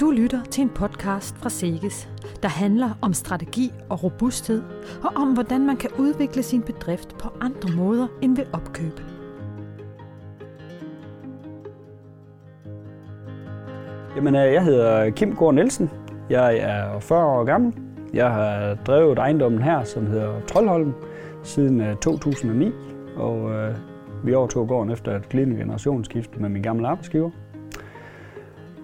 Du lytter til en podcast fra Seges, der handler om strategi og robusthed, og om hvordan man kan udvikle sin bedrift på andre måder end ved opkøb. Jamen, øh, jeg hedder Kim Gård Nielsen. Jeg er 40 år gammel. Jeg har drevet ejendommen her, som hedder Trollholm, siden øh, 2009. Og øh, vi overtog gården efter et glidende generationsskifte med min gamle arbejdsgiver.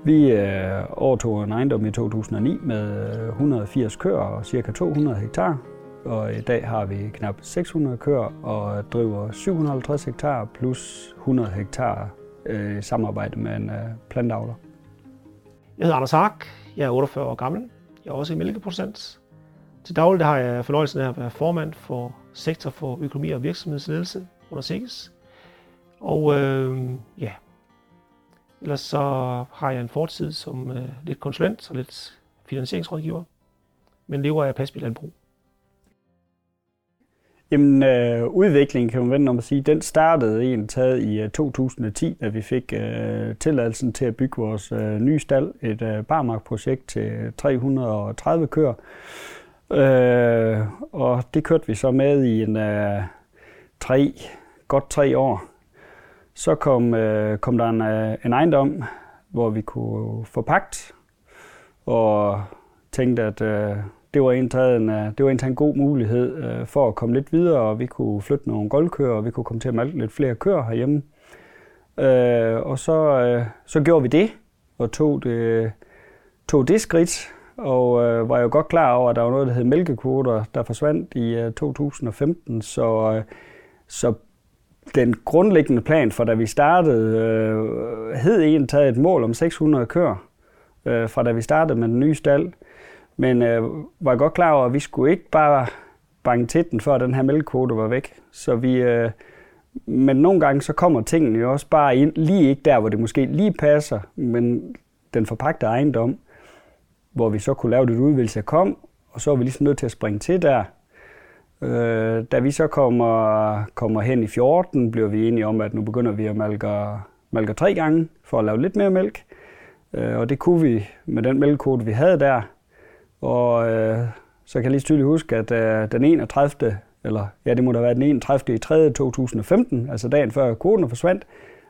Vi øh, overtog en ejendom i 2009 med øh, 180 køer og ca. 200 hektar. Og i dag har vi knap 600 køer og driver 750 hektar plus 100 hektar øh, i samarbejde med en øh, plantavler. Jeg hedder Anders Hark. Jeg er 48 år gammel. Jeg er også i mælkeproducent. Til daglig har jeg fornøjelsen af at være formand for Sektor for Økonomi og Virksomhedsledelse under SIGGES. Og øh, ja, ellers så har jeg en fortid som øh, lidt konsulent og lidt finansieringsrådgiver, men lever af passiv landbrug. Jamen, øh, udviklingen kan man vende om at sige, den startede en taget i øh, 2010, da vi fik øh, tilladelsen til at bygge vores øh, nye stald, et øh, barmarkprojekt til 330 køer. Øh, og det kørte vi så med i en øh, tre, godt tre år. Så kom, øh, kom der en, øh, en ejendom, hvor vi kunne få pagt, og tænkte, at øh, det var en en, øh, det var en, en god mulighed øh, for at komme lidt videre, og vi kunne flytte nogle goldkøer, og vi kunne komme til at malke lidt flere køer herhjemme. Øh, og så, øh, så gjorde vi det, og tog det, tog det skridt, og øh, var jo godt klar over, at der var noget, der hed mælkekvoter, der forsvandt i øh, 2015, så, øh, så den grundlæggende plan for, da vi startede, øh, hed egentlig taget et mål om 600 køer, øh, fra da vi startede med den nye stald. Men øh, var godt klar over, at vi skulle ikke bare bange til den, før den her mælkekvote var væk. Så vi, øh, men nogle gange så kommer tingene jo også bare ind, lige ikke der, hvor det måske lige passer, men den forpagte ejendom, hvor vi så kunne lave det udvidelse kom, og så var vi ligesom nødt til at springe til der. Øh, da vi så kommer, kommer hen i 14, bliver vi enige om, at nu begynder vi at malke, malke tre gange for at lave lidt mere mælk. Øh, og det kunne vi med den mælkekvote, vi havde der. Og øh, så kan jeg lige tydeligt huske, at øh, den 31. eller ja, det må da være den 31. i 3. 2015, altså dagen før koden forsvandt,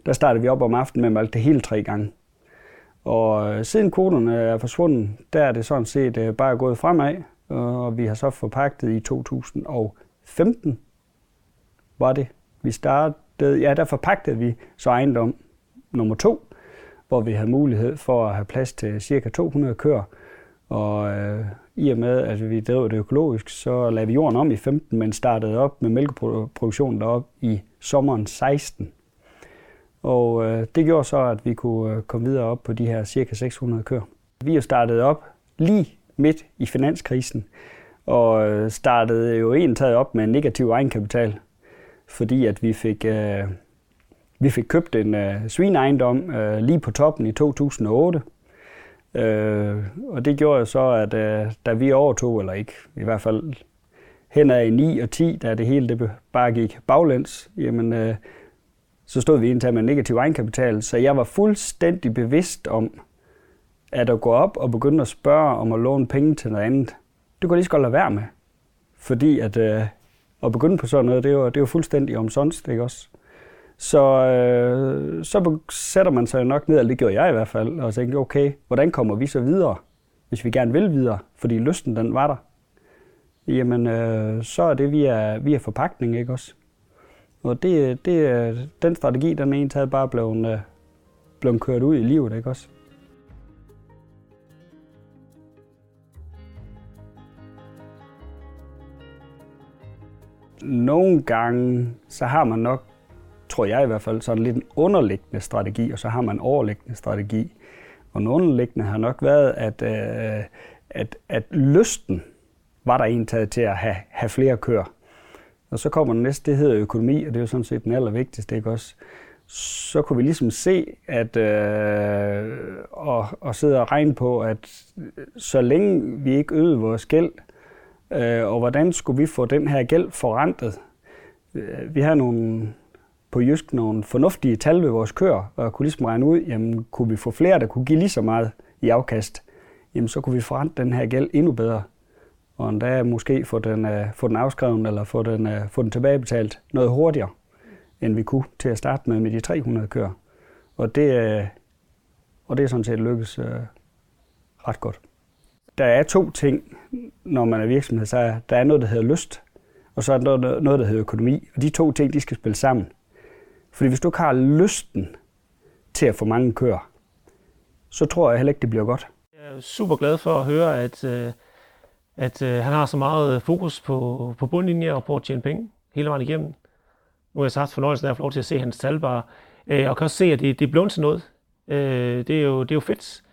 der startede vi op om aftenen med at malke det hele tre gange. Og øh, siden koderne øh, er forsvundet, der er det sådan set øh, bare gået fremad, og vi har så forpagtet i 2015, var det. Vi startede, ja, der forpagtede vi så ejendom nummer to, hvor vi havde mulighed for at have plads til cirka 200 køer. Og øh, i og med, at vi drev det økologisk, så lavede vi jorden om i 15, men startede op med mælkeproduktionen derop i sommeren 16. Og øh, det gjorde så, at vi kunne øh, komme videre op på de her cirka 600 køer. Vi er startet op lige midt i finanskrisen, og øh, startede jo en taget op med en negativ egenkapital, fordi at vi fik, øh, vi fik købt en øh, svineejendom øh, lige på toppen i 2008. Øh, og det gjorde så, at øh, da vi overtog, eller ikke, i hvert fald hen i 9 og 10, da det hele det bare gik baglæns, jamen øh, så stod vi indtil med negativ egenkapital, så jeg var fuldstændig bevidst om, at at gå op og begynde at spørge om at låne penge til noget andet, det kunne lige så godt lade være med. Fordi at, øh, at begynde på sådan noget, det er jo, det er jo fuldstændig omsonst, ikke også? Så, øh, så sætter man sig nok ned, og det gjorde jeg i hvert fald, og tænkte, okay, hvordan kommer vi så videre, hvis vi gerne vil videre? Fordi lysten, den var der. Jamen, øh, så er det via, via forpakning, ikke også? Og det, det, øh, den strategi, den er egentlig bare blevet, øh, blevet kørt ud i livet, ikke også? Nogle gange, så har man nok, tror jeg i hvert fald, sådan lidt en underliggende strategi, og så har man en overliggende strategi. Og den underliggende har nok været, at, øh, at, at lysten var der en taget til at have, have flere køer. Og så kommer den næste, det hedder økonomi, og det er jo sådan set den allervigtigste, ikke også? Så kunne vi ligesom se, at øh, og, og sidde og regne på, at så længe vi ikke øgede vores gæld, øh, og hvordan skulle vi få den her gæld forrentet? Øh, vi har nogle, på jysk nogle fornuftige tal ved vores køer, og kunne ligesom regne ud, jamen kunne vi få flere, der kunne give lige så meget, i afkast, jamen så kunne vi forrente den her gæld endnu bedre. Og endda måske få den, øh, få den afskrevet eller få den, øh, få den tilbagebetalt noget hurtigere, end vi kunne til at starte med med de 300 køer. Og det, øh, og det er sådan set lykkes øh, ret godt. Der er to ting, når man er virksomhed. Så er, der er noget, der hedder lyst, og så er der noget, der hedder økonomi. Og de to ting, de skal spille sammen. Fordi hvis du ikke har lysten til at få mange køer, så tror jeg heller ikke, det bliver godt. Jeg er super glad for at høre, at, øh, at øh, han har så meget fokus på, på bundlinje og på at tjene penge hele vejen igennem. Nu har jeg haft fornøjelsen af at få lov til at se hans tal bare, øh, og kan også se, at det, det er blevet til noget. Det er, jo, det er jo fedt.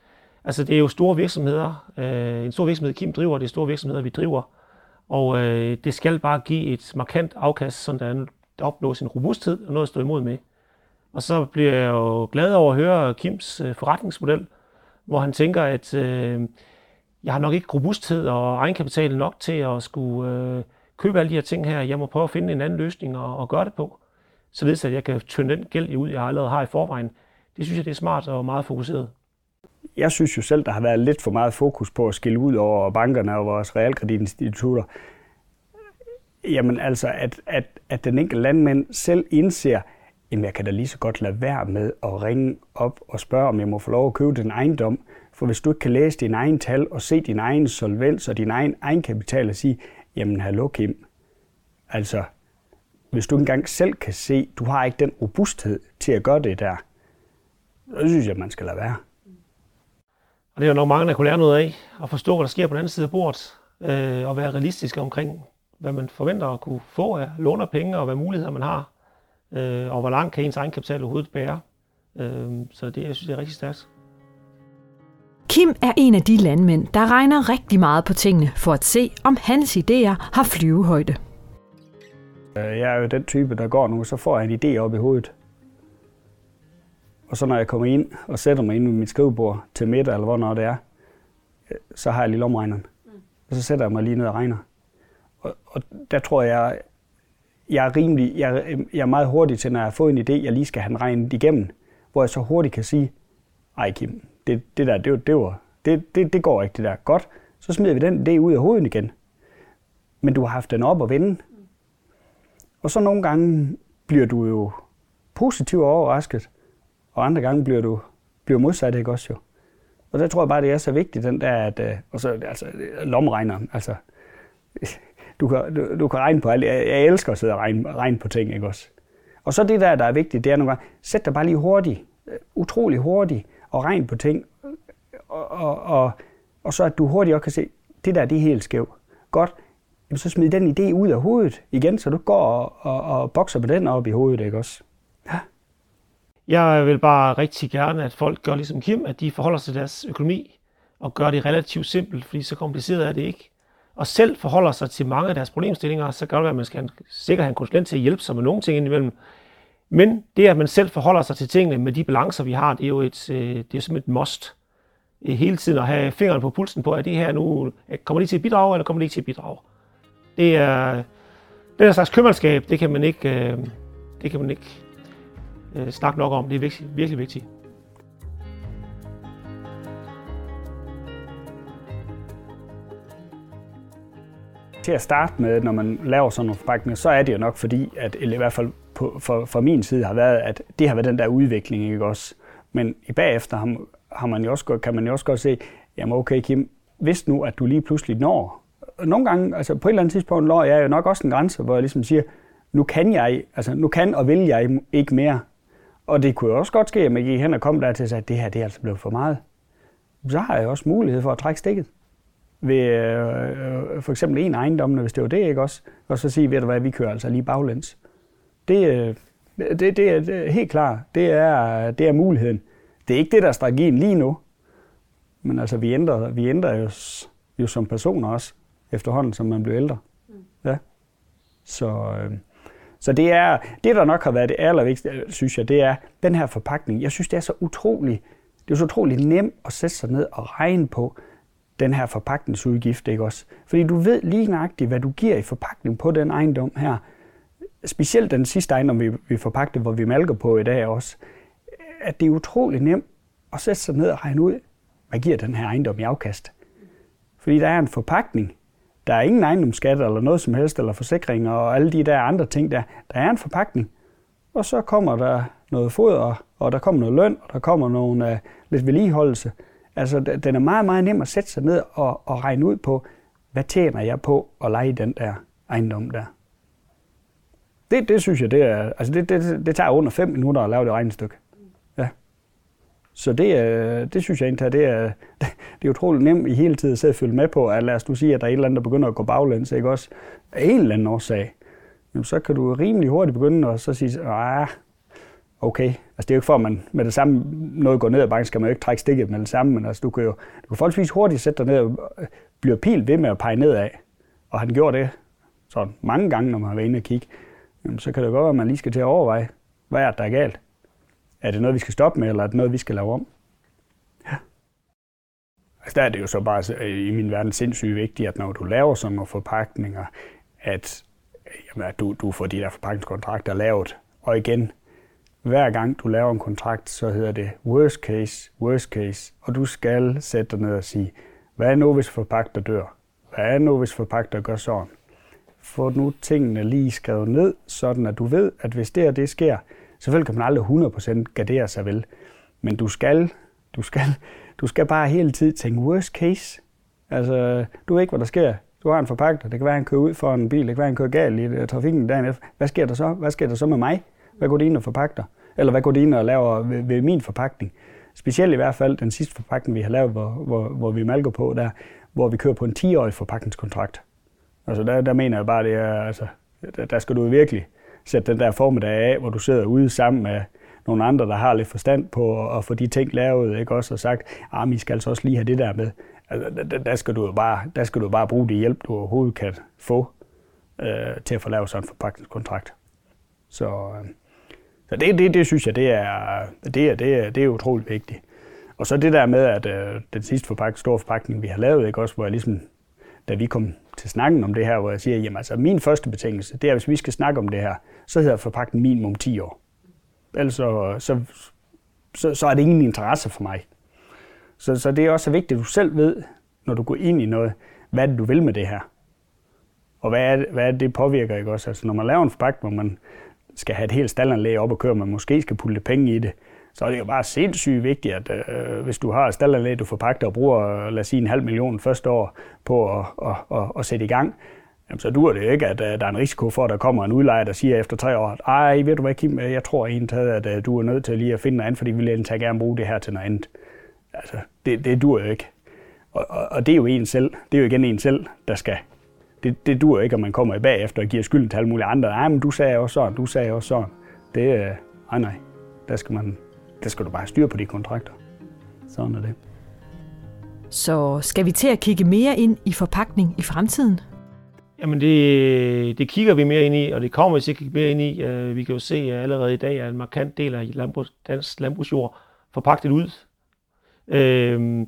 Altså, det er jo store virksomheder. Øh, en stor virksomhed, Kim driver, det er store virksomheder, vi driver. Og øh, det skal bare give et markant afkast, så der opnås en robusthed og noget at stå imod med. Og så bliver jeg jo glad over at høre Kims øh, forretningsmodel, hvor han tænker, at øh, jeg har nok ikke robusthed og egenkapital nok til at skulle øh, købe alle de her ting her. Jeg må prøve at finde en anden løsning og, og gøre det på, således at jeg kan tynde den gæld ud, jeg allerede har i forvejen. Det synes jeg, det er smart og meget fokuseret. Jeg synes jo selv, der har været lidt for meget fokus på at skille ud over bankerne og vores realkreditinstitutter. Jamen altså, at, at, at den enkelte landmand selv indser, at jeg kan da lige så godt lade være med at ringe op og spørge, om jeg må få lov at købe den ejendom. For hvis du ikke kan læse din egen tal og se din egen solvens og din egen egenkapital og sige, jamen hallo Kim, altså hvis du engang selv kan se, du har ikke den robusthed til at gøre det der, så synes jeg, man skal lade være. Og det er jo nok mange, der kunne lære noget af, at forstå, hvad der sker på den anden side af bordet, øh, og være realistisk omkring, hvad man forventer at kunne få af låner penge, og hvad muligheder man har øh, og hvor langt kan ens egenkapital overhovedet bære. Øh, så det, jeg synes, det er rigtig stærkt. Kim er en af de landmænd, der regner rigtig meget på tingene for at se, om hans idéer har flyvehøjde. Øh, jeg er jo den type, der går nu, så får jeg en idé op i hovedet. Og så når jeg kommer ind og sætter mig ind i mit skrivebord til middag, eller hvornår det er, øh, så har jeg lige omregneren. Og så sætter jeg mig lige ned og regner. Og, og der tror jeg, jeg er rimelig, jeg, jeg er meget hurtig til, når jeg har fået en idé, jeg lige skal have den regnet igennem, hvor jeg så hurtigt kan sige, ej Kim, det, det der, det, det, var, det, det, det går ikke det der. Godt, så smider vi den idé ud af hovedet igen. Men du har haft den op og vende. Og så nogle gange bliver du jo positivt overrasket, og andre gange bliver du bliver modsat, ikke også jo? Og der tror jeg bare, det er så vigtigt, den der, at, øh, og så, altså, lomregneren, altså, du kan, du, du kan regne på alt. Jeg, jeg elsker at sidde og regne, regne på ting, ikke også? Og så det der, der er vigtigt, det er nogle gange, sæt dig bare lige hurtigt, øh, utrolig hurtigt, og regn på ting, og, og, og, og så at du hurtigt også kan se, det der, det er helt skævt. Godt, jamen så smid den idé ud af hovedet igen, så du går og, og, og bokser på den op i hovedet, ikke også? Ja. Jeg vil bare rigtig gerne, at folk gør ligesom Kim, at de forholder sig til deres økonomi, og gør det relativt simpelt, fordi så kompliceret er det ikke og selv forholder sig til mange af deres problemstillinger, så gør det at man skal sikkert have en konsulent til at hjælpe sig med nogle ting indimellem. Men det, at man selv forholder sig til tingene med de balancer, vi har, det er jo et, øh, det er som et must. Øh, hele tiden at have fingeren på pulsen på, at det her nu, øh, kommer de til at bidrage, eller kommer de ikke til at bidrage? Det er, den der slags købmandskab, det kan man ikke, det kan man ikke øh, snakke nok om. Det er virkelig, virkelig vigtigt. Til at starte med, når man laver sådan nogle forpakninger, så er det jo nok fordi, at i hvert fald på, for, for min side har været, at det har været den der udvikling, ikke også? Men i bagefter har, har man jo også, kan man jo også godt se, jamen okay Kim, hvis nu, at du lige pludselig når, nogle gange, altså på et eller andet tidspunkt når jeg jo nok også en grænse, hvor jeg ligesom siger, nu kan jeg, altså nu kan og vil jeg ikke mere. Og det kunne jo også godt ske, at man gik hen og kom der til at sige, at det her det er altså blevet for meget. Så har jeg også mulighed for at trække stikket ved øh, for eksempel en ejendom, hvis det var det, ikke også? Og så sige, ved du hvad, vi kører altså lige baglæns. Det, øh, det, det, er, det er helt klart. Det er, det er muligheden. Det er ikke det, der er strategien lige nu. Men altså, vi ændrer, vi ændrer jo, jo som personer også, efterhånden, som man bliver ældre. Mm. Ja. Så, øh, så det er, det der nok har været det allervigtigste, synes jeg, det er den her forpakning. Jeg synes, det er så utroligt, det er så utroligt nemt at sætte sig ned og regne på, den her forpakningsudgift, ikke også? Fordi du ved lige nøjagtigt, hvad du giver i forpakning på den ejendom her. Specielt den sidste ejendom, vi, vi forpagte, hvor vi malker på i dag også. At det er utrolig nemt at sætte sig ned og regne ud, hvad giver den her ejendom i afkast? Fordi der er en forpakning. Der er ingen ejendomsskat eller noget som helst, eller forsikringer og alle de der andre ting der. Der er en forpakning. Og så kommer der noget foder, og der kommer noget løn, og der kommer nogle, uh, øh, lidt vedligeholdelse. Altså, den er meget, meget nem at sætte sig ned og, og regne ud på, hvad tjener jeg på at lege den der ejendom der. Det, det synes jeg, det er, altså det, det, det tager under 5 minutter at lave det regnestykke. Så det, øh, det synes jeg egentlig, det er, det er utroligt nemt i hele tiden at sidde og følge med på, at lad os nu sige, at der er et eller andet, der begynder at gå baglæns, ikke også? Af en eller anden årsag. Jamen, så kan du rimelig hurtigt begynde at så sige, ah, okay. Altså, det er jo ikke for, at man med det samme noget går ned ad banken, skal man jo ikke trække stikket med det samme, men altså, du kan jo du kan forholdsvis hurtigt sætte dig ned og øh, blive pil ved med at pege nedad. Og han gjorde det sådan mange gange, når man har været inde og kigge. Jamen, så kan det godt være, at man lige skal til at overveje, hvad er det, der er galt? Er det noget, vi skal stoppe med, eller er det noget, vi skal lave om? Ja. Altså, der er det jo så bare i min verden sindssygt vigtigt, at når du laver sådan nogle forpakninger, at, jamen, at du, du får de der forpakningskontrakter lavet. Og igen, hver gang du laver en kontrakt, så hedder det worst case, worst case, og du skal sætte dig ned og sige, hvad er nu, hvis forpagter dør? Hvad er nu, hvis forpagter gør sådan? Få nu tingene lige skrevet ned, sådan at du ved, at hvis det og det sker, selvfølgelig kan man aldrig 100% gardere sig vel, men du skal, du skal, du skal bare hele tiden tænke worst case. Altså, du ved ikke, hvad der sker. Du har en forpagter. Det kan være, at han kører ud for en bil. Det kan være, at han kører galt i øh, trafikken dagen efter. Hvad sker der så? Hvad sker der så med mig? Hvad går det ind og forpagter? Eller hvad går det ind og laver ved, ved min forpagtning? Specielt i hvert fald den sidste forpagtning, vi har lavet, hvor, hvor, hvor vi malker på, der, hvor vi kører på en 10-årig forpagtningskontrakt. Altså der, der mener jeg bare, det er, altså, der, der skal du virkelig sætte den der formiddag af, hvor du sidder ude sammen med nogle andre, der har lidt forstand på at få de ting lavet, ikke også, og sagt, at ah, I skal altså også lige have det der med. Altså, der, der, skal du jo bare, der skal du bare bruge det hjælp, du overhovedet kan få øh, til at få lavet sådan en forpagtningskontrakt. Så, øh, så det, det, det synes jeg, det er, det er, det er, det er utroligt vigtigt. Og så det der med, at øh, den sidste forpagt, store forpagtning, vi har lavet, ikke også, hvor jeg ligesom, da vi kom til snakken om det her, hvor jeg siger, jamen altså min første betingelse, det er, hvis vi skal snakke om det her, så hedder forpagten minimum 10 år. Ellers så, så, så, så er det ingen interesse for mig. Så, så det er også vigtigt, at du selv ved, når du går ind i noget, hvad det, du vil med det her. Og hvad er, hvad er det, påvirker, ikke også? Altså, når man laver en forpagt, hvor man skal have et helt staldanlæg op og køre, man måske skal putte penge i det, så er det jo bare sindssygt vigtigt, at øh, hvis du har et staldanlæg, du forpagter og bruger, øh, lad os sige, en halv million første år på at, at, at, at sætte i gang, jamen, så dur det ikke, at at der er en risiko for, at der kommer en udlejer, der siger efter tre år, ej, ved du hvad, Kim, øh, jeg tror egentlig, at at du er nødt til lige at finde noget andet, fordi vi vil tage gerne bruge det her til noget andet. Altså, det, det dur jo ikke. Og, og, og det er jo en selv, det er jo igen en selv, der skal det, det dur ikke, at man kommer i bagefter og giver skylden til alle mulige andre. Nej, men du sagde også sådan, du sagde også sådan. Det, øh, nej, nej, der skal, man, der skal du bare styre på de kontrakter. Sådan er det. Så skal vi til at kigge mere ind i forpakning i fremtiden? Jamen det, det kigger vi mere ind i, og det kommer vi til at kigge mere ind i. Øh, vi kan jo se at allerede i dag, at en markant del af landbrug, dansk landbrugsjord forpagtet ud. Øhm,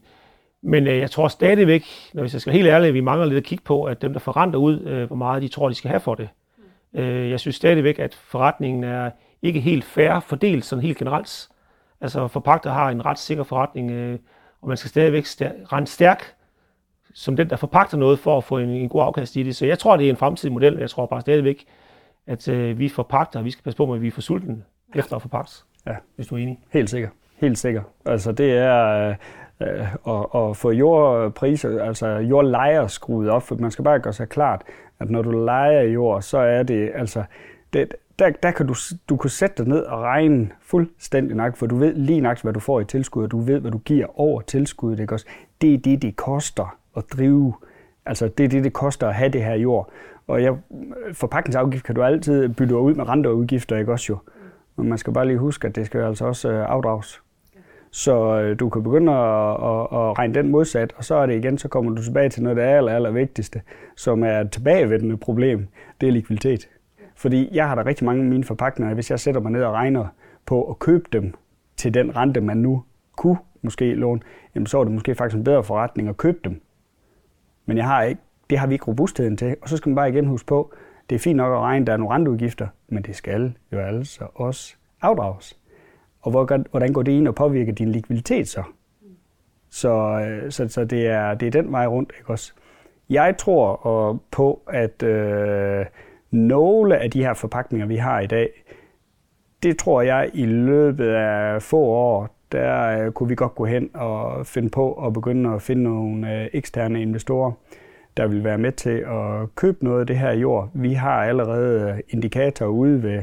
men øh, jeg tror stadigvæk, når jeg skal være helt ærlig, vi mangler lidt at kigge på, at dem, der forrenter ud, øh, hvor meget de tror, de skal have for det. Jeg synes stadigvæk, at forretningen er ikke helt fair fordelt sådan helt generelt. Altså forpagter har en ret sikker forretning, øh, og man skal stadigvæk stær- rent stærk som den, der forpagter noget for at få en, en god afkast i det. Så jeg tror, det er en fremtidig model. Jeg tror bare stadigvæk, at øh, vi forpagter, og vi skal passe på, at vi er for sulten efter at forpagte. Ja. Hvis du er enig. Helt sikkert. Helt sikkert. Altså det er, øh, øh, og, og få jordpriser, altså jordlejer skruet op, for man skal bare gøre sig klart, at når du lejer jord, så er det, altså, det, der, der kan du, du kan sætte dig ned og regne fuldstændig nok, for du ved lige nok, hvad du får i tilskud, og du ved, hvad du giver over tilskuddet. Ikke også? Det er det, det koster at drive. Altså, det er det, det koster at have det her jord. Og jeg, forpakningsafgift kan du altid bytte ud med renteudgifter, ikke også jo? Men man skal bare lige huske, at det skal altså også øh, afdrages. Så øh, du kan begynde at, at, at regne den modsat, og så er det igen, så kommer du tilbage til noget af det aller, aller vigtigste, som er et tilbagevendende problem. Det er likviditet. Fordi jeg har da rigtig mange af mine forpakninger, hvis jeg sætter mig ned og regner på at købe dem til den rente, man nu kunne måske låne, jamen så er det måske faktisk en bedre forretning at købe dem. Men jeg har ikke, det har vi ikke robustheden til. Og så skal man bare igen huske på, det er fint nok at regne, der er nogle renteudgifter, men det skal jo altså også afdrages. Og hvordan går det ind og påvirker din likviditet så? Så, øh, så, så det, er, det er den vej rundt, ikke også? Jeg tror og på, at øh, nogle af de her forpakninger, vi har i dag, det tror jeg i løbet af få år, der øh, kunne vi godt gå hen og finde på at begynde at finde nogle øh, eksterne investorer, der vil være med til at købe noget af det her jord. Vi har allerede indikatorer ude ved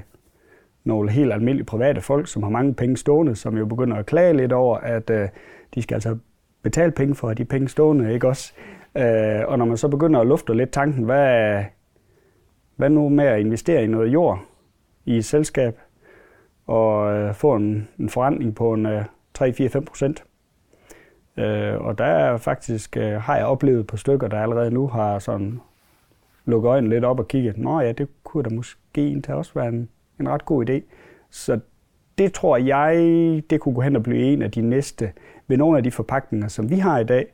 nogle helt almindelige private folk, som har mange penge stående, som jo begynder at klage lidt over, at øh, de skal altså betale penge for at de penge stående, ikke også? Øh, og når man så begynder at lufte lidt tanken, hvad, hvad nu med at investere i noget jord i et selskab og øh, få en, en forandring på en øh, 3-4-5 procent? Øh, og der er faktisk, øh, har jeg oplevet på stykker, der allerede nu har sådan lukket øjnene lidt op og kigget, nå ja, det kunne da måske egentlig også være en, en ret god idé. Så det tror jeg, det kunne gå hen og blive en af de næste ved nogle af de forpakninger, som vi har i dag,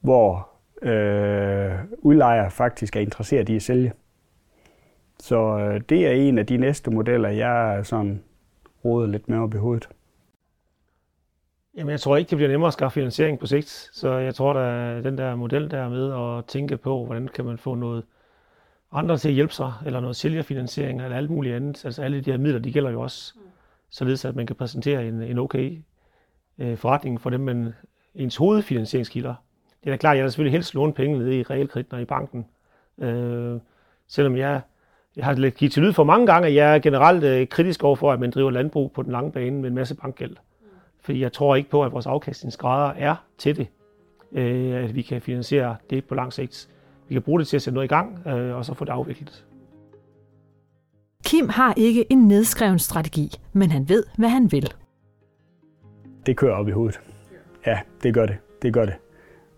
hvor øh, udlejer faktisk er interesseret i at sælge. Så øh, det er en af de næste modeller, jeg sådan råder lidt mere op i hovedet. Jamen, jeg tror ikke, det bliver nemmere at skaffe finansiering på sigt. Så jeg tror, at den der model der med at tænke på, hvordan kan man få noget andre til at hjælpe sig, eller noget sælgerfinansiering, eller alt muligt andet. Altså alle de her midler, de gælder jo også, mm. således at man kan præsentere en, en okay øh, forretning for dem, men ens hovedfinansieringskilder. Det er da klart, at jeg har selvfølgelig helst låne penge nede i realkrediten og i banken. Øh, selvom jeg, jeg har givet til lyd for mange gange, at jeg er generelt øh, kritisk over for, at man driver landbrug på den lange bane med en masse bankgæld. Fordi jeg tror ikke på, at vores afkastningsgrader er til det, øh, at vi kan finansiere det på lang sigt. Vi kan bruge det til at sætte noget i gang, øh, og så få det afviklet. Kim har ikke en nedskreven strategi, men han ved, hvad han vil. Det kører op i hovedet. Ja, det gør det. Det gør det.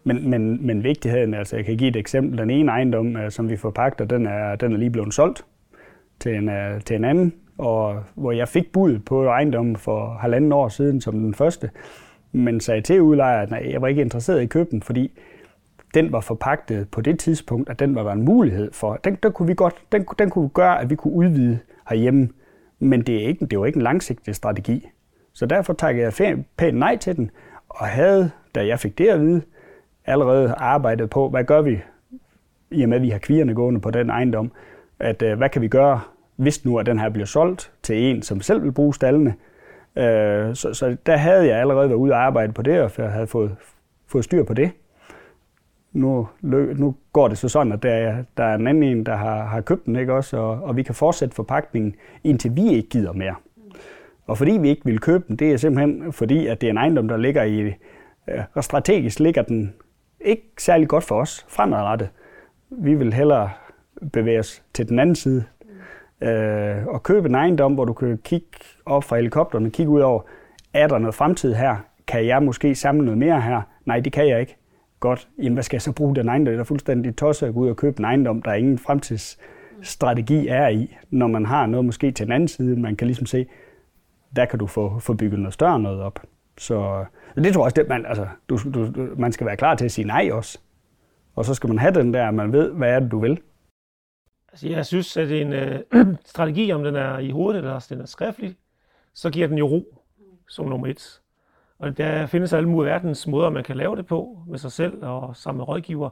Men, men, men vigtigheden, altså jeg kan give et eksempel. Den ene ejendom, øh, som vi forpagter, den er, den er lige blevet solgt til en, øh, til en anden, og hvor jeg fik bud på ejendommen for halvanden år siden som den første, men sagde til udlejer, at nej, jeg var ikke interesseret i at købe den, fordi den var forpagtet på det tidspunkt, at den var der en mulighed for. Den, den kunne vi godt, den, den kunne gøre, at vi kunne udvide herhjemme, men det, er ikke, det var ikke en langsigtet strategi. Så derfor takkede jeg pænt nej til den, og havde, da jeg fik det at vide, allerede arbejdet på, hvad gør vi, i og med at vi har kvierne gående på den ejendom, at øh, hvad kan vi gøre, hvis nu at den her bliver solgt til en, som selv vil bruge stallene. Øh, så, så der havde jeg allerede været ude og arbejde på det, og jeg havde fået, fået styr på det. Nu, nu går det så sådan, at der, der er en anden en, der har, har købt den, ikke også? Og, og vi kan fortsætte forpakningen, indtil vi ikke gider mere. Og fordi vi ikke vil købe den, det er simpelthen fordi, at det er en ejendom, der ligger i, og strategisk ligger den ikke særlig godt for os fremadrettet. Vi vil hellere bevæge os til den anden side øh, og købe en ejendom, hvor du kan kigge op fra helikopteren og kigge ud over, er der noget fremtid her? Kan jeg måske samle noget mere her? Nej, det kan jeg ikke. Godt, jamen hvad skal jeg så bruge den ejendom? Det er fuldstændig tosset at gå ud og købe en ejendom, der ingen fremtidsstrategi er i, når man har noget måske til den anden side. Man kan ligesom se, der kan du få, få bygget noget større noget op. Så det tror jeg også, det, man, altså, du, du, man skal være klar til at sige nej også. Og så skal man have den der, at man ved, hvad er det, du vil. Altså, jeg synes, at en øh, strategi, om den er i hovedet eller den er skriftlig, så giver den jo ro som nummer et. Og der findes alle mulige verdens måder, man kan lave det på med sig selv og sammen med rådgiver.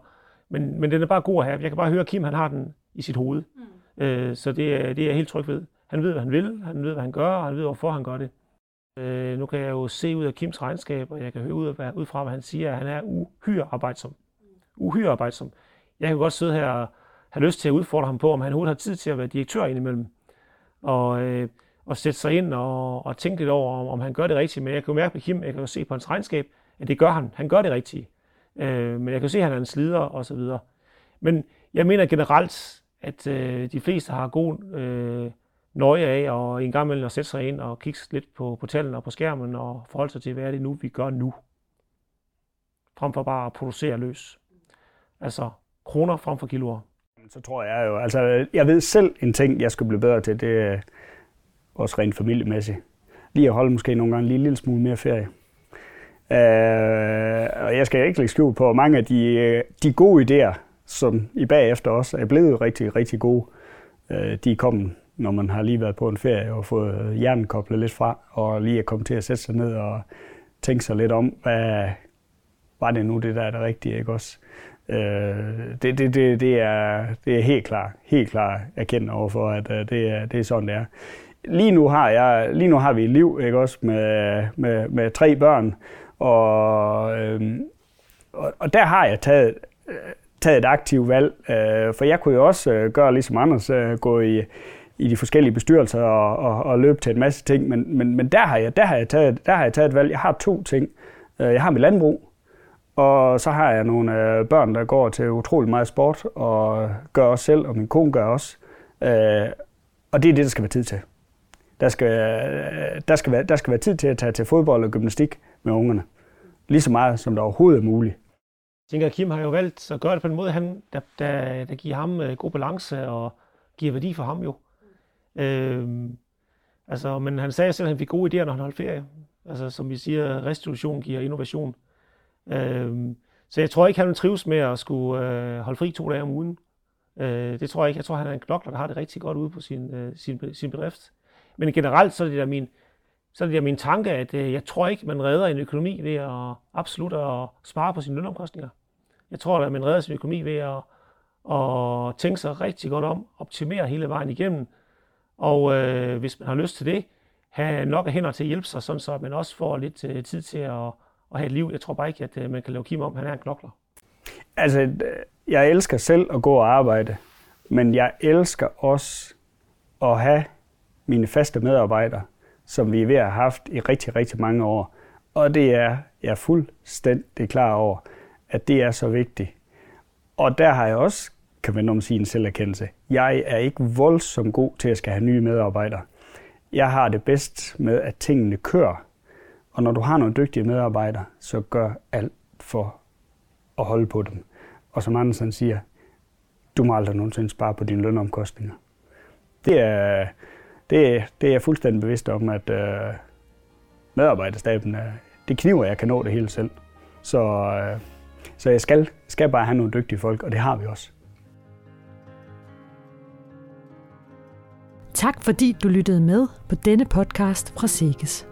Men, men den er bare god at have. Jeg kan bare høre, at Kim han har den i sit hoved. Mm. Øh, så det er, det er jeg helt tryg ved. Han ved, hvad han vil, han ved, hvad han gør, og han ved, hvorfor han gør det. Øh, nu kan jeg jo se ud af Kims regnskab, og jeg kan høre ud, af, ud fra, hvad han siger, at han er uhyre arbejdsom. Uhyre arbejdsom. Jeg kan godt sidde her og have lyst til at udfordre ham på, om han overhovedet har tid til at være direktør indimellem. Og, øh, og sætte sig ind og, og tænke lidt over, om, om han gør det rigtigt. Men jeg kan jo mærke på Kim, jeg kan jo se på hans regnskab, at det gør han. Han gør det rigtigt. Øh, men jeg kan se, at han er en slider og så videre. Men jeg mener generelt, at øh, de fleste har god øh, nøje af og en gang imellem at sætte sig ind og kigge lidt på, på tallene og på skærmen og forholde sig til, hvad er det nu, vi gør nu. Frem for bare at producere løs. Altså kroner frem for kiloer. Så tror jeg jo, altså jeg ved selv en ting, jeg skulle blive bedre til, det er også rent familiemæssigt. Lige at holde måske nogle gange lige en lille smule mere ferie. Uh, og jeg skal ikke lægge skjul på, at mange af de, øh, de gode idéer, som i bagefter også er blevet rigtig, rigtig gode, uh, de er kommet når man har lige været på en ferie og fået hjernen koblet lidt fra, og lige er kommet til at sætte sig ned og tænke sig lidt om, hvad, var det nu det der er det rigtige, ikke også? Øh, det, det, det, det, er, det er helt klart, helt klart erkendt overfor, at øh, det, er, det er sådan, det er. Lige nu har, jeg, lige nu har vi et liv, ikke også, med, med, med tre børn, og, øh, og, og der har jeg taget, øh, taget et aktivt valg, øh, for jeg kunne jo også øh, gøre ligesom Anders, øh, gå i, i de forskellige bestyrelser og, og, og løbe til en masse ting, men, men, men der, har jeg, der, har jeg taget, der har jeg taget et valg. Jeg har to ting. Øh, jeg har mit landbrug, og så har jeg nogle øh, børn, der går til utrolig meget sport, og gør også selv, og min kone gør også. Øh, og det er det, der skal være tid til. Der skal, der, skal være, der skal være tid til at tage til fodbold og gymnastik med ungerne. Lige så meget, som der overhovedet er muligt. Jeg tænker, at Kim har jo valgt at gøre det på en måde, han, der, der, der giver ham god balance og giver værdi for ham jo. Øhm, altså, men han sagde selv, at han fik gode idéer, når han holdt ferie. Altså, som vi siger, restitution giver innovation. Øh, så jeg tror ikke, han vil trives med at skulle øh, holde fri to dage om ugen. Øh, det tror jeg ikke. Jeg tror, han er en knokler, der har det rigtig godt ude på sin, øh, sin, sin bedrift. Men generelt, så er det der min, så er det der min tanke, at øh, jeg tror ikke, man redder en økonomi ved at absolut at spare på sine lønomkostninger. Jeg tror, at man redder sin økonomi ved at, at tænke sig rigtig godt om, optimere hele vejen igennem, og øh, hvis man har lyst til det, have nok af hænder til at hjælpe sig, sådan så at man også får lidt øh, tid til at, at have et liv. Jeg tror bare ikke, at øh, man kan lave Kim om, han er en knokler. Altså, øh, jeg elsker selv at gå og arbejde, men jeg elsker også at have mine faste medarbejdere, som vi er ved at have haft i rigtig, rigtig mange år. Og det er jeg er fuldstændig klar over, at det er så vigtigt. Og der har jeg også, kan man om sige, en selverkendelse. Jeg er ikke voldsomt god til at skal have nye medarbejdere. Jeg har det bedst med, at tingene kører. Og når du har nogle dygtige medarbejdere, så gør alt for at holde på dem. Og som Andersen siger, du må aldrig nogensinde spare på dine lønomkostninger. Det er, det, det er jeg fuldstændig bevidst om, at øh, medarbejderstaben, øh, det kniver, jeg kan nå det hele selv. Så, øh, så jeg skal, skal bare have nogle dygtige folk, og det har vi også. Tak fordi du lyttede med på denne podcast fra Sikkes.